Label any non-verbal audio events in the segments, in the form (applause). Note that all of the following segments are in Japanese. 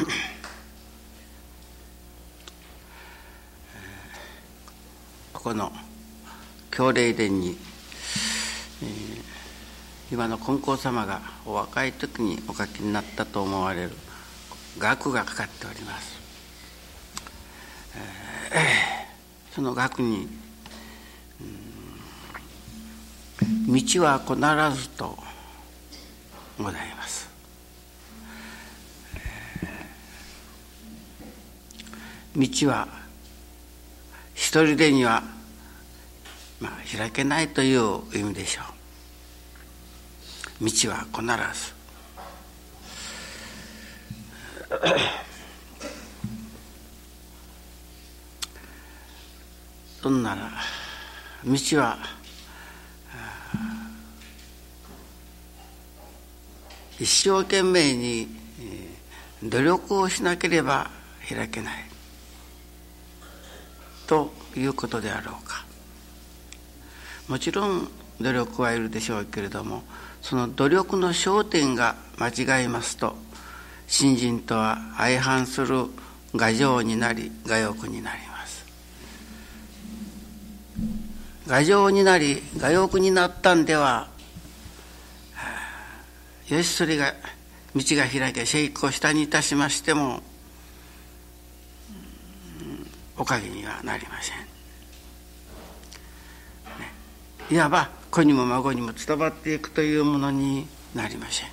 (laughs) ここの教霊殿に、えー、今の金光様がお若い時にお書きになったと思われる額がかかっております、えー、その額に「道は必ず」とございます。道は一人でには、まあ、開けないという意味でしょう。道は必ず。(coughs) そんなら道は一生懸命に努力をしなければ開けない。ということであろうか。もちろん努力はいるでしょうけれどもその努力の焦点が間違いますと信心とは相反する牙城になり牙欲になります。牙城になり牙欲になったんではよしそれが道が開け成功したにいたしましてもおかげにはなりません、ね、いわば子にも孫にも伝わっていくというものになりません。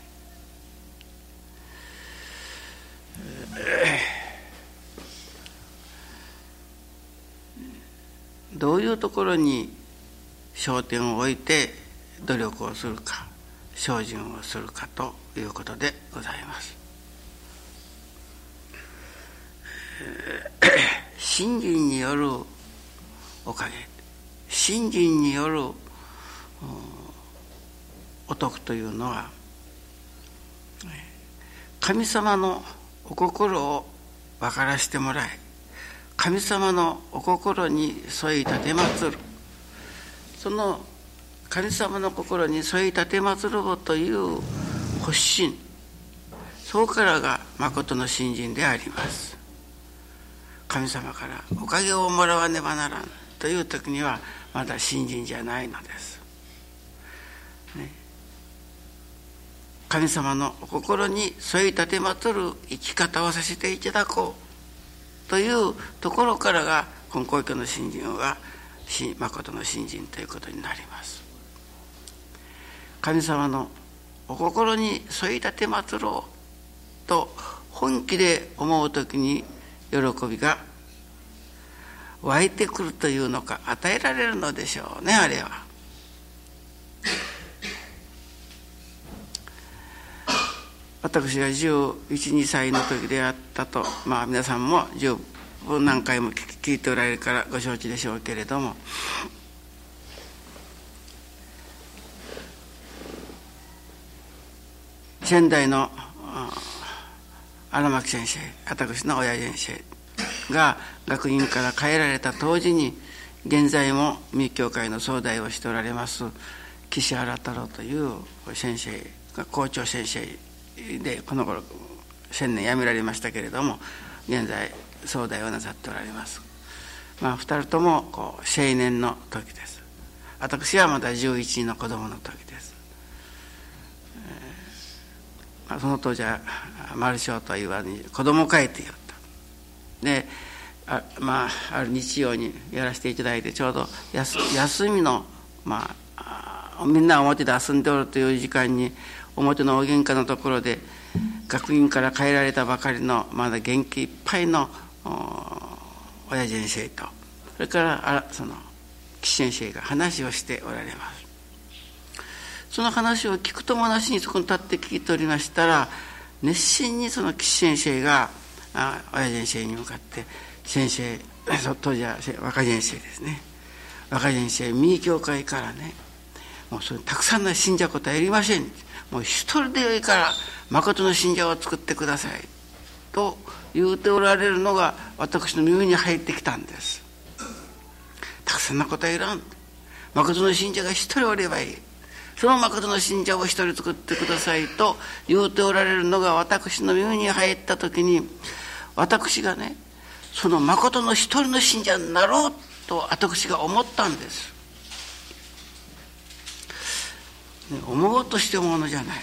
どういうところに焦点を置いて努力をするか精進をするかということでございます。信心によるおかげ信心によるお徳というのは神様のお心を分からしてもらい神様のお心に添い立てまつる。その神様の心に添い立てまつるという発心そこからが誠の信心であります。神様からおかげをもらわねばならんという時にはまだ信心じゃないのです、ね、神様のお心に添い立てまつる生き方をさせていただこうというところからが根高教の信心は誠の信心ということになります。神様のお心に添い立てまつろうと本気で思う時に喜びが湧いてくるというのか与えられるのでしょうねあれは。私が112歳の時であったとまあ皆さんも十分何回も聞いておられるからご承知でしょうけれども仙台の荒牧先生私の親先生が学院から帰られた当時に現在も密教会の総代をしておられます岸原太郎という先生が校長先生でこの頃千年辞められましたけれども現在総代をなさっておられます。まあ二人ともこう青年の時です。私はまだ11の子供の時です。その当時は丸章とは言わずに子供会って言った。であまあある日曜にやらせていただいてちょうど休休みのまあみんな表で遊んでおるという時間に表の大喧嘩のところで学院から帰られたばかりのまだ元気いっぱいの親先生とそれからあその岸先生が話をしておられます。その話を聞く友達にそこに立って聞いておりましたら熱心にその岸先生が親先生に向かって「先生 (laughs) 当時は若先生ですね。若先生右教会からねもうそれたくさんの信者ことはやりません。もう一人でよいから誠の信者を作ってください」と言うておられるのが私の耳に入ってきたんです。たくさんのことはいらん。誠の信者が一人おればいい。その誠の信者を一人作ってくださいと言うておられるのが私の耳に入った時に私がねその誠の一人の信者になろうと私が思ったんです、ね、思おうとして思うのじゃない。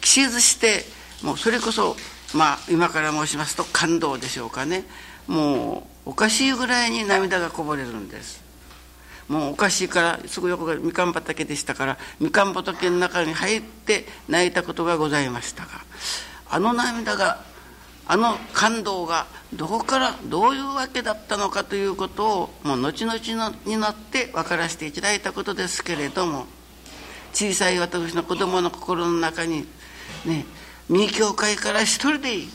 気しずしてもうそれこそまあ今から申しますと感動でしょうかね。もうおかしいぐらいに涙がこぼれるんです。もうおかしいからすぐ横がみかん畑でしたからみかん畑の中に入って泣いたことがございましたがあの涙があの感動がどこからどういうわけだったのかということをもう後々のになって分からせていただいたことですけれども小さい私の子供の心の中にね右教会から一人でいい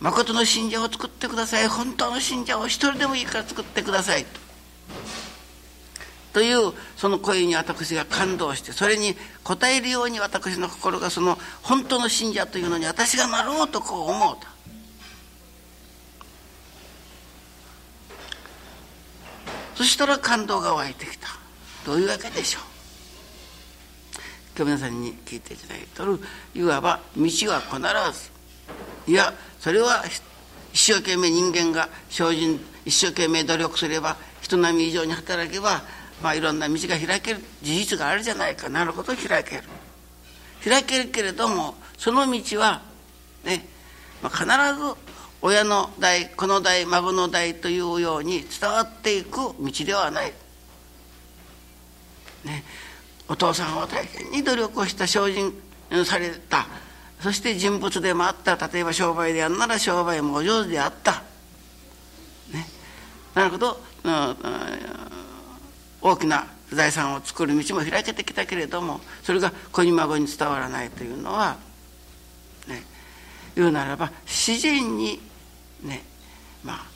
誠の信者を作ってください本当の信者を一人でもいいから作ってくださいと。というその声に私が感動してそれに応えるように私の心がその本当の信者というのに私がなろうとこう思うと。そしたら感動が湧いてきた。どういうわけでしょう。今日皆さんに聞いていただいておるいわば道は必ず。いやそれは一生懸命人間が精進一生懸命努力すれば人並み以上に働けばまあいろんな道が開ける事実があるじゃないか。なるほど開ける。開けるけれどもその道はね、まあ、必ず親の代この代孫の代というように伝わっていく道ではない、ね、お父さんは大変に努力をした精進された。そして人物でもあった。例えば商売でやんなら商売もお上手であった、ね、なるほど、うん、大きな財産を作る道も開けてきたけれどもそれが子に孫に伝わらないというのはね言うならば自然にねまあ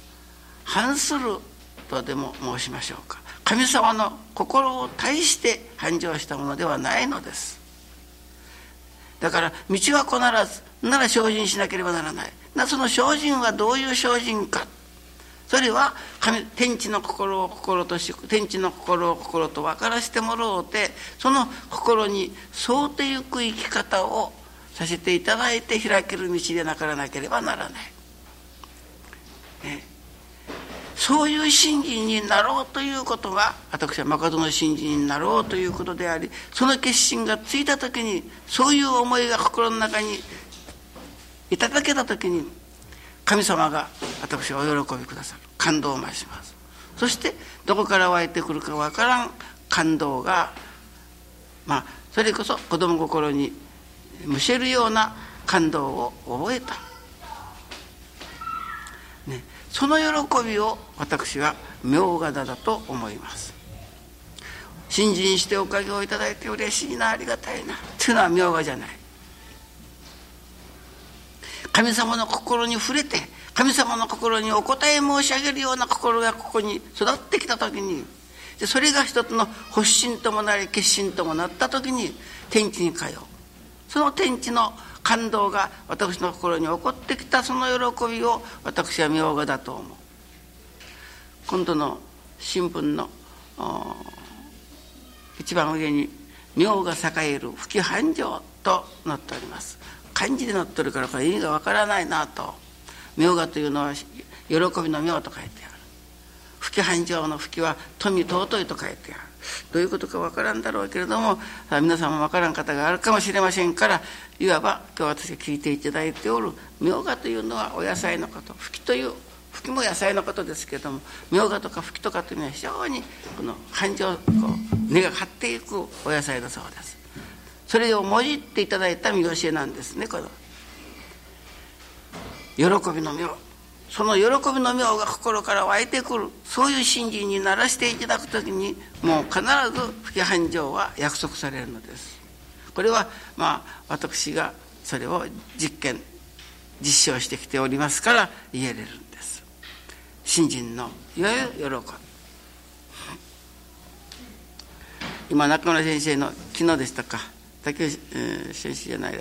反するとでも申しましょうか。神様の心を対して繁盛したものではないのです。だから道は必ずなら精進しなければならない。なその精進はどういう精進か。それは神天地の心を心とし天地の心を心と分からせてもらおうてその心に沿うてゆく生き方をさせていただいて開ける道でなからなければならない、ね、そういう信心になろうということが私は誠の信心になろうということでありその決心がついた時にそういう思いが心の中にいただけた時に神様が私はお喜びくださる。感動を増します。そしてどこから湧いてくるかわからん。感動がまあそれこそ子供心にむしるような感動を覚えた、ね、その喜びを私は明賀だだと思います。信心しておかげをいただいて嬉しいなありがたいなというのは明賀じゃない。神様の心に触れて神様の心にお答え申し上げるような心がここに育ってきた時にでそれが一つの発心ともなり決心ともなった時に天地に通う。その天地の感動が私の心に起こってきたその喜びを私は明賀だと思う。今度の新聞の一番上に「明が栄える吹き繁盛」と載っております。漢字で載ってるからこれ意味がわからないなと。明賀というのは喜びの明と書いてある。吹き繁盛の吹きは富尊いと書いてある。どういうことかわからんだろうけれども皆さんもわからん方があるかもしれませんからいわば今日私が聞いていただいておる明賀というのはお野菜のこと。吹きという吹きも野菜のことですけれども明賀とか吹きとかというのは非常にこの繁盛こう根が張っていくお野菜だそうです。それをもじっていただいた見教えなんですねこの喜びの妙。その喜びの妙が心から湧いてくる。そういう信心にならしていただく時にもう必ず不規繁盛は約束されるのです。これはまあ私がそれを実験実証してきておりますから言えれるんです。信心のいわゆる喜び。今中村先生の昨日でしたか。竹内、えー、先生じゃない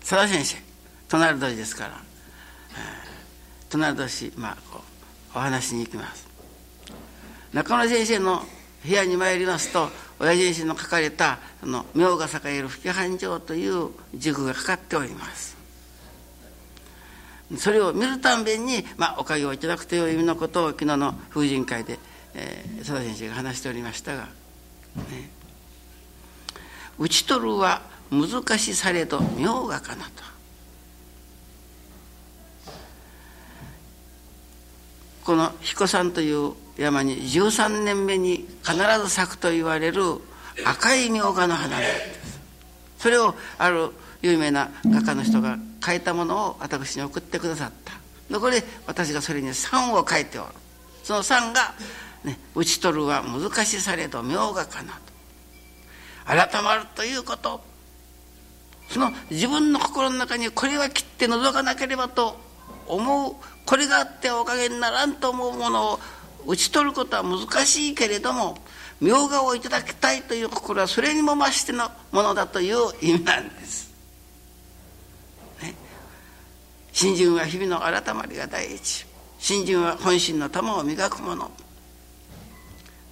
佐田先生。隣同士ですから、えー、隣同士、まあ、こうお話しに行きます。中村先生の部屋に参りますと親父自身の書かれたあの「明が栄える吹半城」という塾がかかっております。それを見るたんびに、まあ、おかげをいただくという意味のことを昨日の風神会で、えー、佐田先生が話しておりましたが、ね、打ち取るは難しされど明がかなと。この彦山という山に13年目に必ず咲くと言われる赤い明画の花なんです。それをある有名な画家の人が書いたものを私に送ってくださった。これ私がそれに3を書いておる。その3が、ね「打ち取るは難しされど明画かな」と。改まるということその自分の心の中にこれは切って覗かなければと思うこれがあっておかげにならんと思うものを打ち取ることは難しいけれども明画をいただきたいという心はそれにも増してのものだという意味なんです。ね、新人は日々の改まりが第一新人は本心の玉を磨くもの。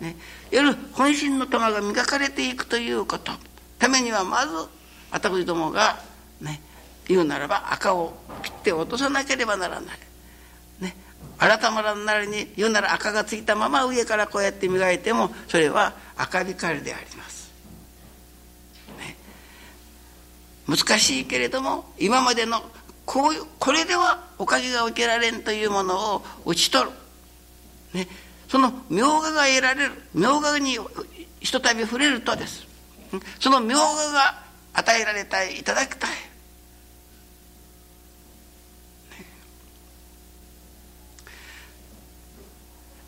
ね、夜本心の玉が磨かれていくということためにはまず私どもがね言うならば赤を切って落とさなければならない。ね、改まらんなりに言うなら赤がついたまま上からこうやって磨いてもそれは赤光であります。ね、難しいけれども今までのこういうこれではおかげが受けられんというものを打ち取る。ね、その明画が得られる明画にひとたび触れるとです。その明画が与えられたいいただきたい。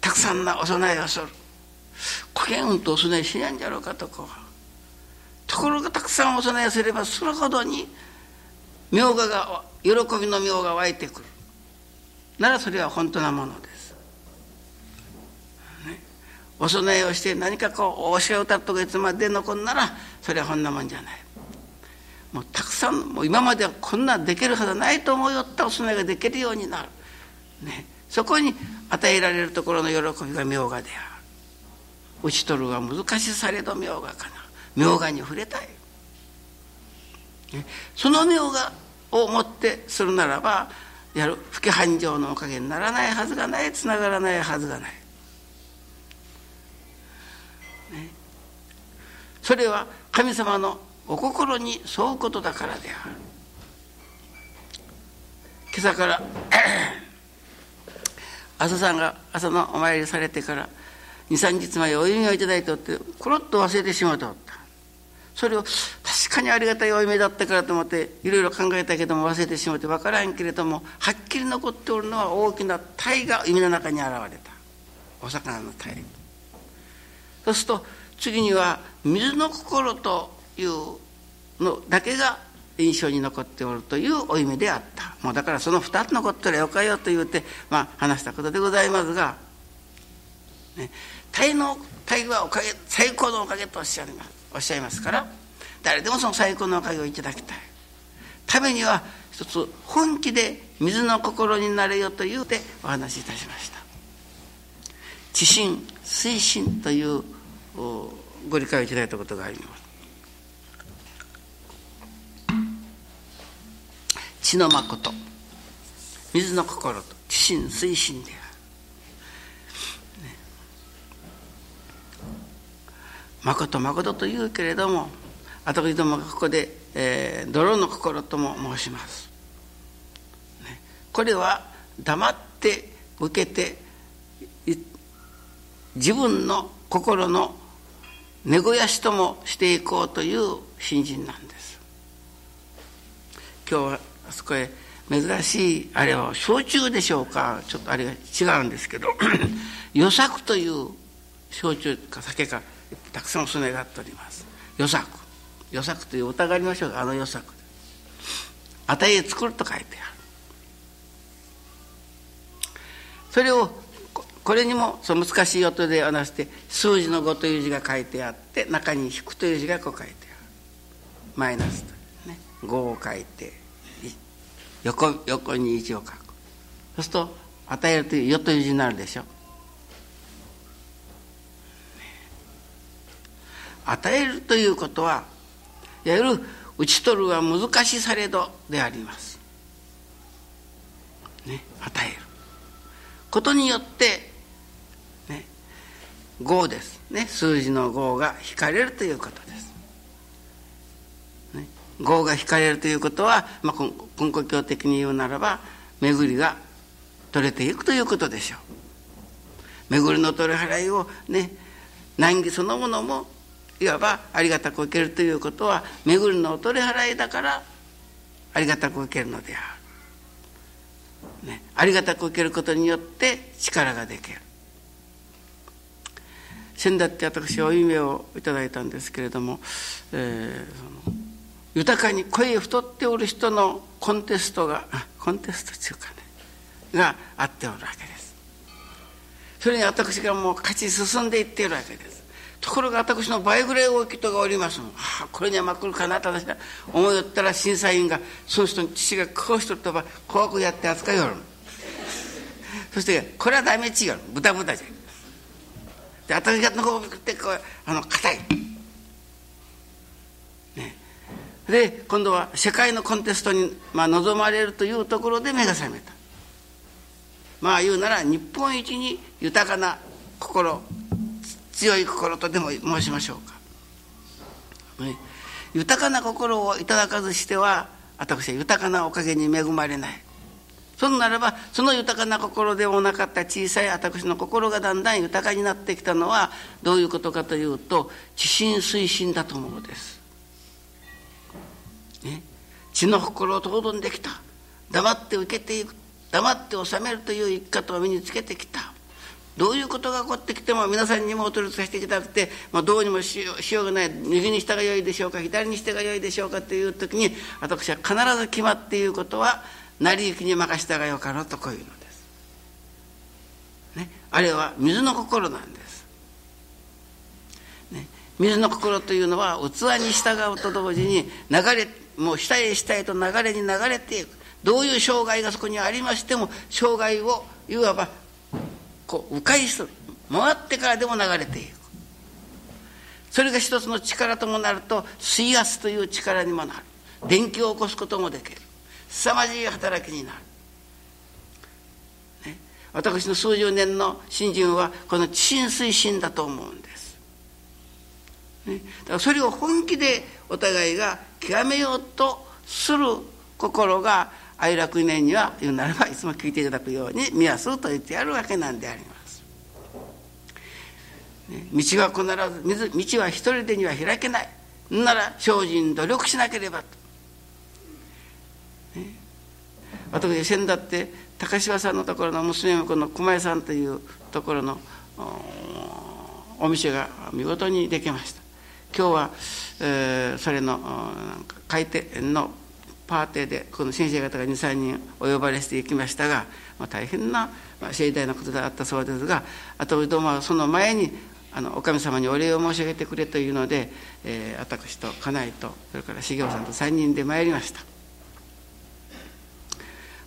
たくさんなお供えをする。古典運とお供えしないんじゃろうかとこところがたくさんお供えすればそれほどに明画が喜びの明が湧いてくる。ならそれは本当なものです、お供えをして何かこうお教えを歌っとかいつまで残んならそれはほんなもんじゃない。もうたくさんもう今まではこんなできるはずないと思いよったお供えができるようになる。ね。そこに与えられるところの喜びが明画である。打ち取るは難しされど明画かな。明画に触れたい。ね。その明画をもってするならばやる不規繁盛のおかげにならないはずがないつながらないはずがない、それは神様のお心に沿うことだからである。今朝から (coughs) 朝さんが朝のお参りされてから23日前お弓をいただいておってコロッと忘れてしまうとった。それを確かにありがたいお夢だったからと思っていろいろ考えたけども忘れてしまって分からんけれどもはっきり残っておるのは大きな鯛が弓の中に現れた。お魚の鯛そうすると次には水の心というのだけが印象に残っておるというお夢であった。もうだからその2つのことでよかよと言うて、まあ、話したことでございますが、ね、大の大はおかげ最高のおかげとおっしゃいます。おっしゃいますから誰でもその最高のおかげをいただきたい。ためには一つ本気で水の心になれよと言うてお話しいたしました。知心推進というご理解をいただいたことがあります。血の誠。水の心と。知心推進である、ね、誠誠と言うけれども私どもがここで、えー、泥の心とも申します、ね、これは黙って受けて自分の心の根肥やしともしていこうという信心なんです。今日はあそこへ珍しいあれは焼酎でしょうか？ちょっとあれが違うんですけど。(clears throat) 与作という焼酎か酒かたくさんお供えがあっております。与作。与作という歌がありましょうか？あの与作。与え作ると書いてある。それをこれにもその難しい音で話して数字の5という字が書いてあって中に引くという字がこう書いてある。マイナスとね。5を書いて横横に1を書く。そうすると与えるという「よ」という字になるでしょ。与えるということはいわゆる打ち取るは難しされどであります。ね、与える。ことによって5ですね数字の5が引かれるということです。ね、が引かれるということは、まあ、根古教的に言うならば巡りが取れていくということでしょう。巡りの取り払いをね難儀そのものもいわばありがたく受けるということは巡りの取り払いだからありがたく受けるのである、ね、ありがたく受けることによって力ができる先だって私お夢をいただいたんですけれども、えー、その豊かに声太っておる人のコンテストが (laughs) コンテストっていうかねがあっておるわけです。それに私がもう勝ち進んでいっているわけです。ところが私の倍ぐらい大きい人がおりますはあ、これにはまくるかなと私は思いよったら審査員がその人に父がこうしとるとば怖くやって扱いよるそしてこれはダメ違う豚豚じゃ。んで私がの方ってこうあの硬い。ね。で今度は世界のコンテストに、まあ、望まれるというところで目が覚めた。まあ言うなら日本一に豊かな心強い心とでも申しましょうか、ね、豊かな心をいただかずしては私は豊かなおかげに恵まれない。そんならばその豊かな心でもなかった小さい私の心がだんだん豊かになってきたのはどういうことかというと知心推進だと思うのです。ね、血の心をとんできた。黙って受けていく。黙って収めるという生き方を身につけてきた。どういうことが起こってきても皆さんにもお取りさせていただくて、まあ、どうにもしようがない。右にしたがよいでしょうか左にしてがよいでしょうかという時に私は必ず決まっていることは成り行きに任したがよかろうとこういうのです。ね、あれは水の心なんです。ね、水の心というのは器に従うと同時に流れもう下へ下へと流れに流れていく。どういう障害がそこにありましても障害をいわばこう迂回する。回ってからでも流れていく。それが一つの力ともなると水圧という力にもなる。電気を起こすこともできる。凄まじい働きになる、ね、私の数十年の信心はこの地震推進だと思うんです、ね、だからそれを本気でお互いが極めようとする心が愛楽年には言うならばいつも聞いていただくように「宮すと言ってやるわけなんであります。道は必ず道は一人でには開けない。なら精進努力しなければと。ね、私先だって高島さんのところの娘婿の駒井さんというところのお店が見事にできました。今日は、えー、それのなんか開店のパーティーでこの先生方が23人お呼ばれしていきましたが、まあ、大変な、まあ、盛大なことであったそうですがあとどうもその前にあのお神様にお礼を申し上げてくれというので、えー、私と家内とそれから茂雄さんと3人で参りました。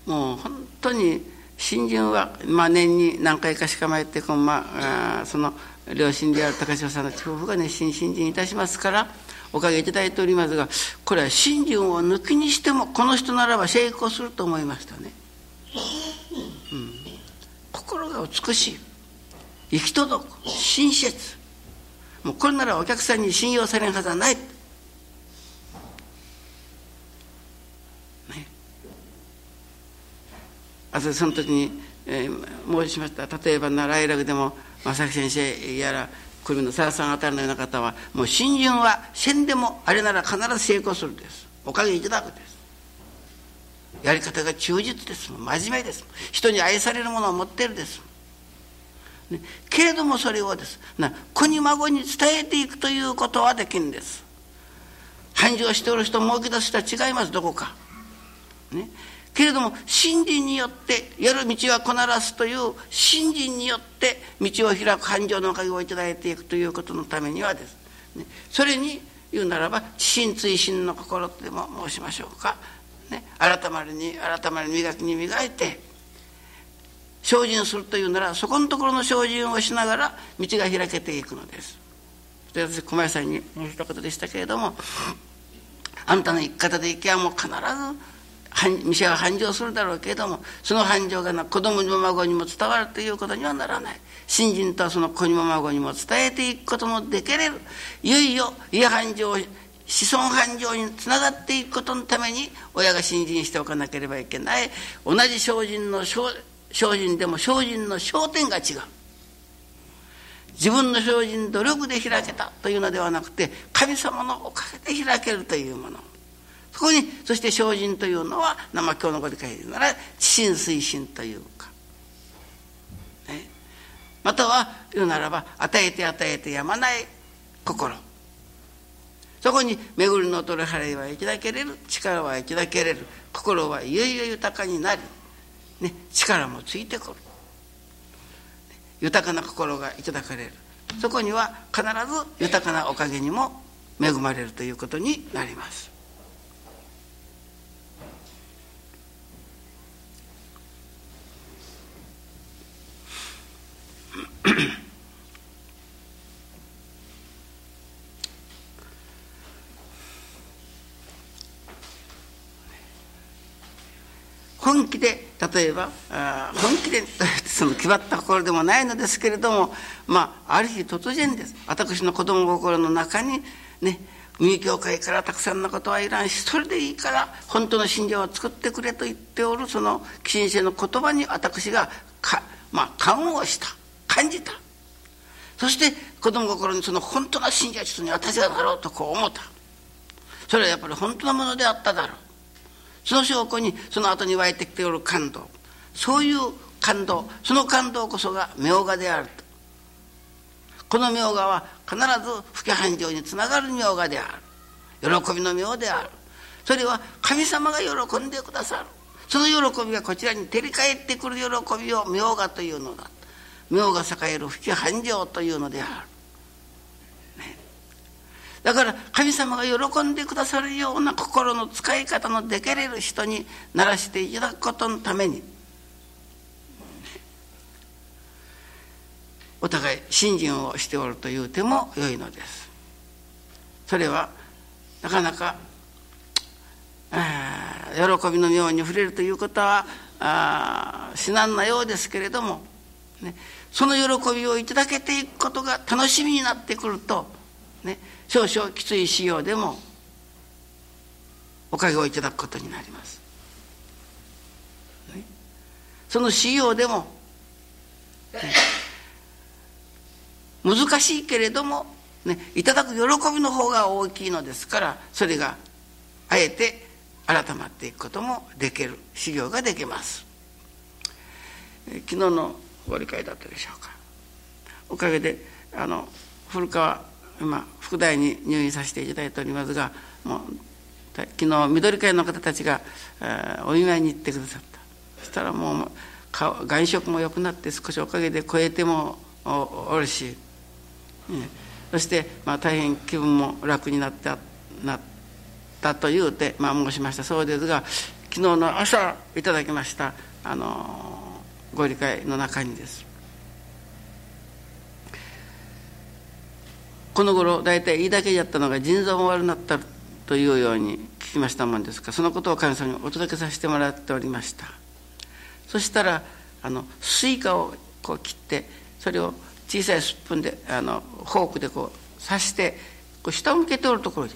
もう本当に新人は、まあ、年に何回かしか参ってこの、まあ、その両親である高島さんの地方が熱心新人いたしますからおかげいただいておりますがこれは信心を抜きにしてもこの人ならば成功すると思いましたね、うん、心が美しい。行き届く。親切。もうこれならお客さんに信用されんはずはない。ねあとその時に、えー、申しました。例えば奈良楽でも正木先生やら久留米のさやさんあたりのような方はもう新人は戦でもあれなら必ず成功するです。おかげいただくです。やり方が忠実です。真面目です。人に愛されるものを持ってるです、ね、けれどもそれをです。な子孫に伝えていくということはできんです。繁盛しておる人儲け出す人は違います。どこか。ね。けれども信心によってやる道は必ずという信心によって道を開く繁盛のおかげをいただいていくということのためにはです、ね、それに言うならば知心追伸の心とでも申しましょうか、ね、改まりに改まり磨きに磨いて精進するというならそこのところの精進をしながら道が開けていくのです。で私小林さんに申したことでしたけれどもあんたの生き方でいけばもう必ず店は繁盛するだろうけれどもその繁盛がな子供にも孫にも伝わるということにはならない。信心とはその子にも孫にも伝えていくこともできれる。いよいよ家繁盛子孫繁盛につながっていくことのために親が信心しておかなければいけない。同じ精進の精進でも精進の焦点が違う。自分の精進努力で開けたというのではなくて神様のおかげで開けるというもの。そこにそして精進というのは生今日のご理解なら知心推進というか、ね、または言うならば与えて与えてやまない心。そこに巡りの取り払いはいただけれる力はいただけれる心はいよいよ豊かになり、ね、力もついてくる。豊かな心がいただかれる。そこには必ず豊かなおかげにも恵まれるということになります。(clears throat) 本気で例えば本気で (laughs) その決まった心でもないのですけれどもまあある日突然です。私の子供心の中にね右教会からたくさんのことはいらんしそれでいいから本当の信者を作ってくれと言っておるその寄進生の言葉に私がか、まあ、感応した。感じた。そして子供心にその本当の信者に私がなろうとこう思った。それはやっぱり本当のものであっただろう。その証拠にその後に湧いてきておる感動。そういう感動。その感動こそが明画であると。この明画は必ず不家繁盛につながる明画である。喜びの明である。それは神様が喜んでくださる。その喜びがこちらに照り返ってくる喜びを明画というのだ明が栄える不家繁盛というのである。だから神様が喜んでくださるような心の使い方のできれる人にならしていただくことのために。お互い信心をしておるという手も良いのです。それはなかなか喜びの妙に触れるということは至難なようですけれども、ね、その喜びをいただけていくことが楽しみになってくるとね。少々きつい修行でもおかげをいただくことになります、ね、その修行でも、ね、難しいけれども、ね、いただく喜びの方が大きいのですからそれがあえて改まっていくこともできる修行ができます。昨日のご理解だったでしょうか。おかげであの古川今副大に入院させていただいておりますがもう昨日緑会の方たちがお見舞いに行ってくださった。そしたらもう外食も良くなって少しおかげで超えてもおるし、そして、まあ、大変気分も楽になったなったというて、まあ、申しましたそうですが昨日の朝いただきましたあのご理解の中にです。この頃大体いいだけやったのが腎臓も悪くなったというように聞きましたもんですからそのことを神様にお届けさせてもらっておりました。そしたらあのスイカをこう切ってそれを小さいスプーンであのフォークでこう刺してこう下を向けておるところで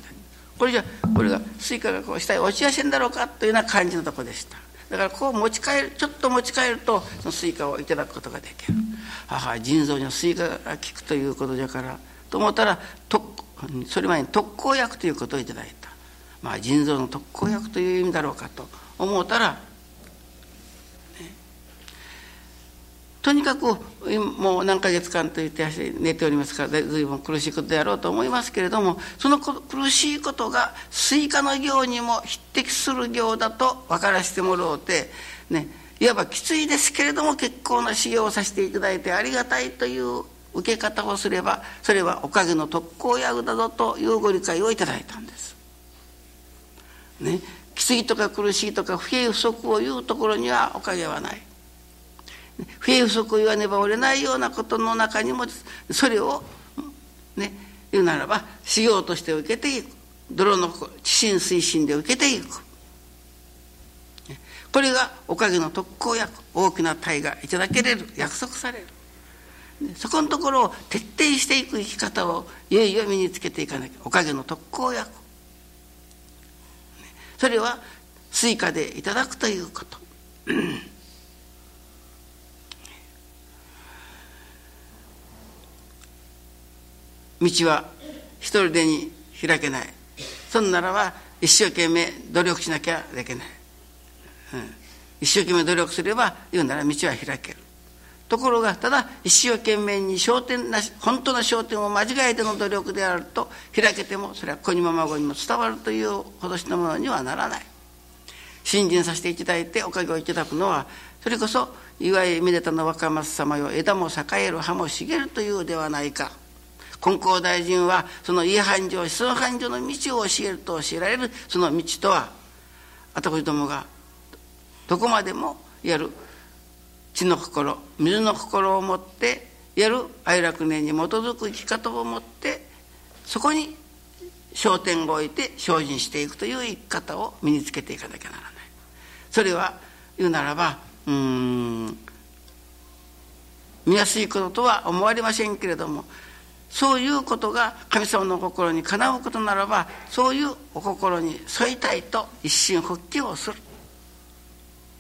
これじゃこれがスイカがこう下に落ちやせんだろうかというような感じのとこでした。だからこう持ち帰るちょっと持ち帰るとそのスイカをいただくことができる。母腎臓にはスイカが効くということじゃからと思ったらそれ前に特効薬ということをいただいた。まあ腎臓の特効薬という意味だろうかと思ったら、とにかくもう何ヶ月間と言って寝ておりますから随分苦しいことであろうと思いますけれどもその苦しいことがスイカの行にも匹敵する行だと分からせてもらおうてねいわばきついですけれども結構な修行をさせていただいてありがたいという受け方をすればそれはおかげの特効薬だぞというご理解をいただいたんです。ね、きついとか苦しいとか不平不足を言うところにはおかげはない。不平不足を言わねばおれないようなことの中にもそれをね言うならば修行として受けていく。泥の地心水心で受けていく。これがおかげの特効薬大きな体がいただけれる。約束される。そこのところを徹底していく生き方をいよいよ身につけていかなきゃおかげの特効薬。それはスイカでいただくということ。道は一人でに開けない。そんならば一生懸命努力しなきゃできない、うん、一生懸命努力すれば言うなら道は開ける。ところがただ一生懸命に焦点なし本当の焦点を間違えての努力であると開けてもそれは子にも孫にも伝わるというほどしのものにはならない。信心させていただいておかげをいただくのはそれこそ岩井めでたの若松様よ枝も栄える葉も茂るというではないか。金光大臣はその家繁盛思想繁盛の道を教えると教えられるその道とは私どもがどこまでもやる地の心水の心を持ってやる愛楽念に基づく生き方を持ってそこに焦点を置いて精進していくという生き方を身につけていかなきゃならない。それは言うならばうん見やすいこととは思われませんけれどもそういうことが神様の心にかなうことならばそういうお心に添いたいと一心復帰をする、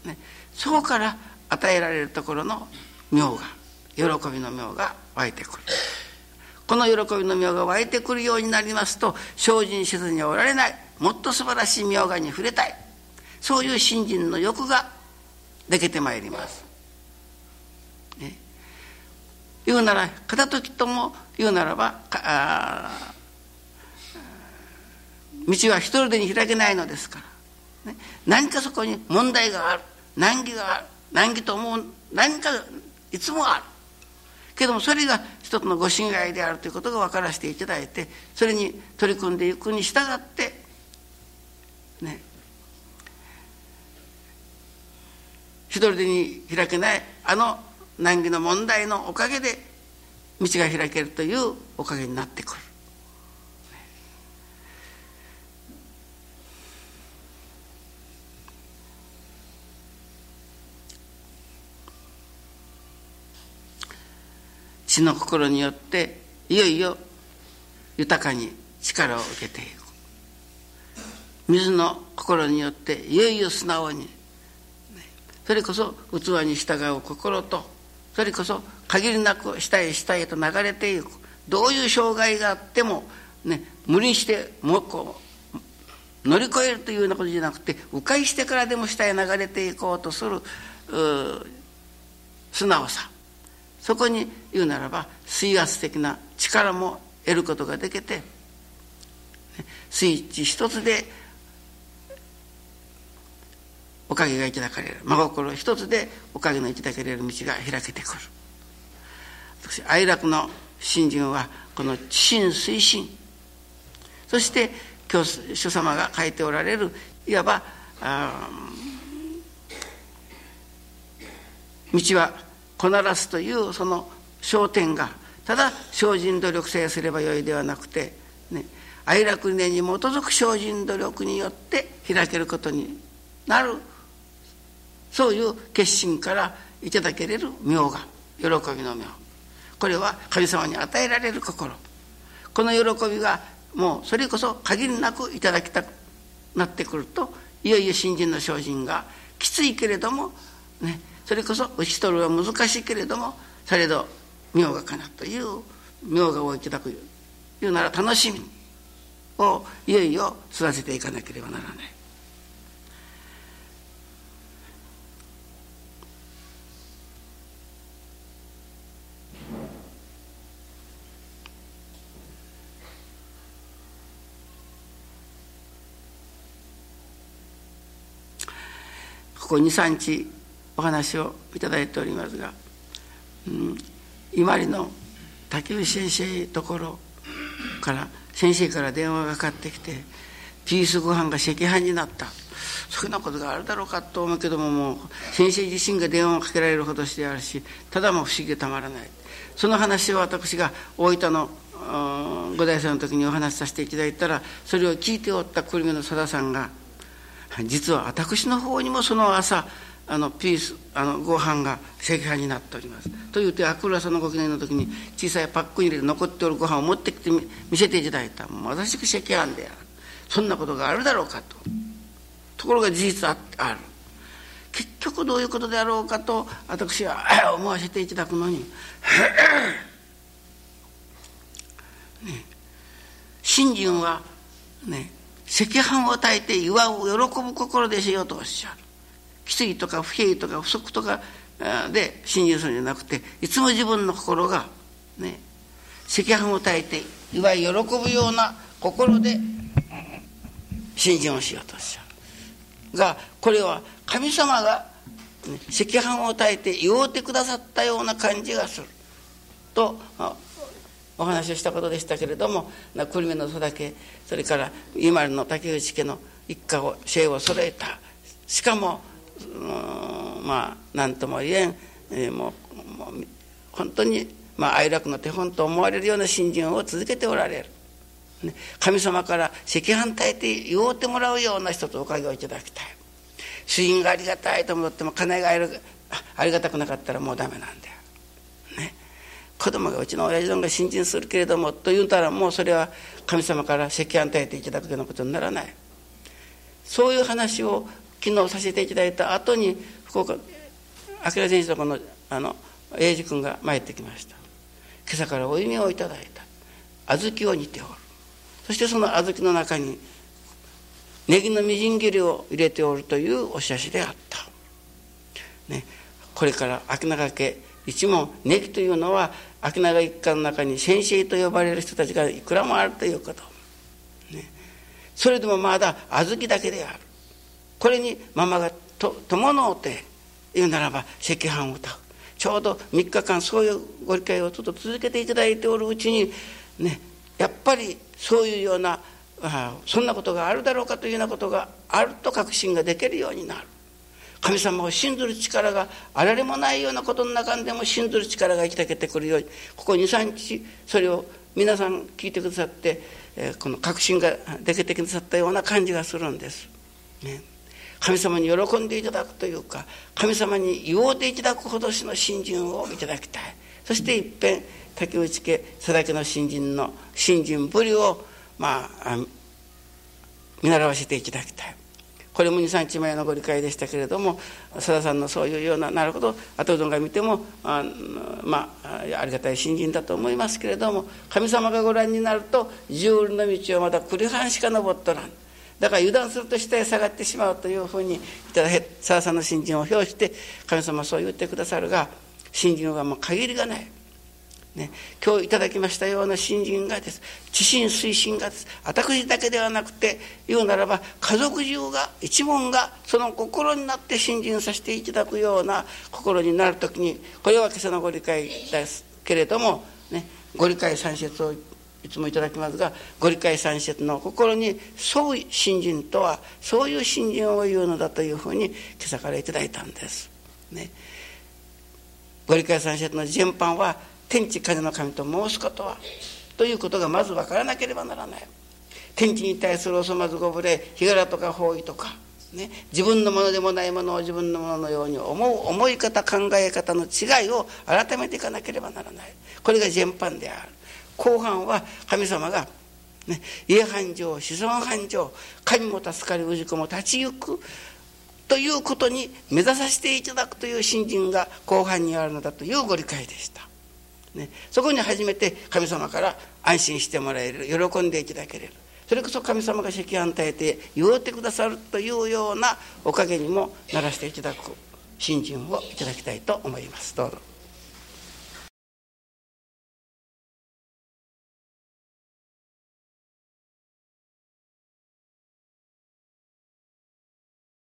ね、そこから与えられるところの妙が喜びの妙が湧いてくる。この喜びの妙が湧いてくるようになりますと精進せずにおられないもっと素晴らしい妙がに触れたい。そういう信心の欲ができてまいります。言うなら片時とも言うならば道は一人でに開けないのですから、ね、何かそこに問題がある。難儀がある。難儀と思う。何かいつもある。けどもそれが一つのご神外である。ということが分からせていただいてそれに取り組んでいくに従ってね。一人でに開けない。あの難儀の問題のおかげで道が開けるというおかげになってくる。血の心によっていよいよ豊かに力を受けていく水の心によっていよいよ素直にそれこそ器に従う心とそれこそ限りなく下へ下へと流れていく。どういう障害があっても、ね、無理してもうこう乗り越えるというようなことじゃなくて迂回してからでも下へ流れていこうとする素直さ。そこに言うならば水圧的な力も得ることができてスイッチ一つでおかげがいただかれる。真心一つでおかげのいただけれる道が開けてくる。私愛楽の信心はこの知心推進そして教主様が書いておられるいわば道はこならすというその焦点がただ精進努力さえすればよいではなくて、ね、愛楽念に基づく精進努力によって開けることになる。そういう決心からいただけれる妙が喜びの妙これは神様に与えられる心この喜びがもうそれこそ限りなくいただきたくなってくるといよいよ新人の精進がきついけれども、ね、それこそ打ち取るは難しいけれどもされど妙がかなという妙がをいただくいうなら楽しみをいよいよ育てていかなければならない。ここ23日お話をいただいておりますが、うん、今里の竹内先生ところから先生から電話がかかってきてピースご飯が赤飯になった。そんなことがあるだろうかと思うけどももう先生自身が電話をかけられるほどしてあるしただも不思議でたまらない。その話を私が大分のご大祭の時にお話しさせていただいたらそれを聞いておった久留米のさださんが実は私の方にもその朝あのピースあのご飯が赤飯になっております。というてアクラさんのご記念の時に小さいパックに入れて残っておるご飯を持ってきて見せていただいたまさしく赤飯である。そんなことがあるだろうかと。ところが事実あある。結局どういうことであろうかと私は思わせていただくのに。ね、信心はね赤飯を炊いて祝う喜ぶ心でしようとおっしゃる。きついとか不平とか不足とかで信心するんじゃなくていつも自分の心がね赤飯を炊いて祝い喜ぶような心で信心をしようとおっしゃる。がこれは神様が、赤飯を炊いて祝うてくださったような感じがする。とお話をしたことでしたけれども久留米の戸田家それから今の竹内家の一家を姓を揃えた。しかもまあ何とも言えん、えー、もうもう本当に、まあ、哀楽の手本と思われるような信心を続けておられる。ね、神様から赤飯炊いて言おうてもらうような人とおかげをいただきたい。主人がありがたいと思っても金がありがたくなかったらもうダメなんだよ。子供がうちの親父どが信心するけれどもと言うたらもうそれは神様から赤飯与えていただくようなことにならない。そういう話を昨日させていただいた後に福岡明先生とこのあの英二君が参ってきました。今朝からお湯をいただいた。小豆を煮ておる。そしてその小豆の中にネギのみじん切りを入れておるというお写真であった、ね、これから秋永家一門ネギというのは秋永一家の中に先生と呼ばれる人たちがいくらもあるということ、ね、それでもまだ小豆だけである。これにママがと友のうて言うならば赤飯を炊く。ちょうど3日間そういうご理解をちょっと続けていただいておるうちにねやっぱりそういうようなあそんなことがあるだろうかというようなことがあると確信ができるようになる。神様を信ずる力があられもないようなことの中でも信ずる力が生きてけてくるようにここ23日それを皆さん聞いてくださって、この確信ができてくださったような感じがするんです。ね、神様に喜んでいただくというか神様に言おうていただくほどしの信心をいただきたい。そしていっぺん竹内家佐々木の新人の信心ぶりをまあ見習わせていただきたい。これも23日前のご理解でしたけれどもさださんのそういうようななるほど後どんが見てもあまあありがたい信心だと思いますけれども神様がご覧になると十里の道をまだ栗半しか登っとらんだから油断すると下へ下がってしまうというふうにさださんの信心を表して神様はそう言ってくださるが信心はもう限りがない。ね、今日いただきましたような信心がです。知心推進がです。私だけではなくて言うならば家族中が一門がその心になって信心させていただくような心になる時にこれは今朝のご理解ですけれども、ね、ご理解三節をいつもいただきますがご理解三節の心に沿う信心とはそういう信心を言うのだというふうに今朝からいただいたんです。ね、ご理解三節の全般は天地風の神と申すことはということがまず分からなければならない。天地に対するおそまずご無礼日柄とか方位とか、ね、自分のものでもないものを自分のもののように思う思い方考え方の違いを改めていかなければならない。これが全般である。後半は神様がね、家繁盛子孫繁盛神も助かり氏子も立ち行くということに目指させていただくという信心が後半にあるのだというご理解でした。ね、そこに初めて神様から安心してもらえる。喜んでいただけれる。それこそ神様が赤飯与えて言うてくださるというようなおかげにもならしていただく信心をいただきたいと思います。どうぞ。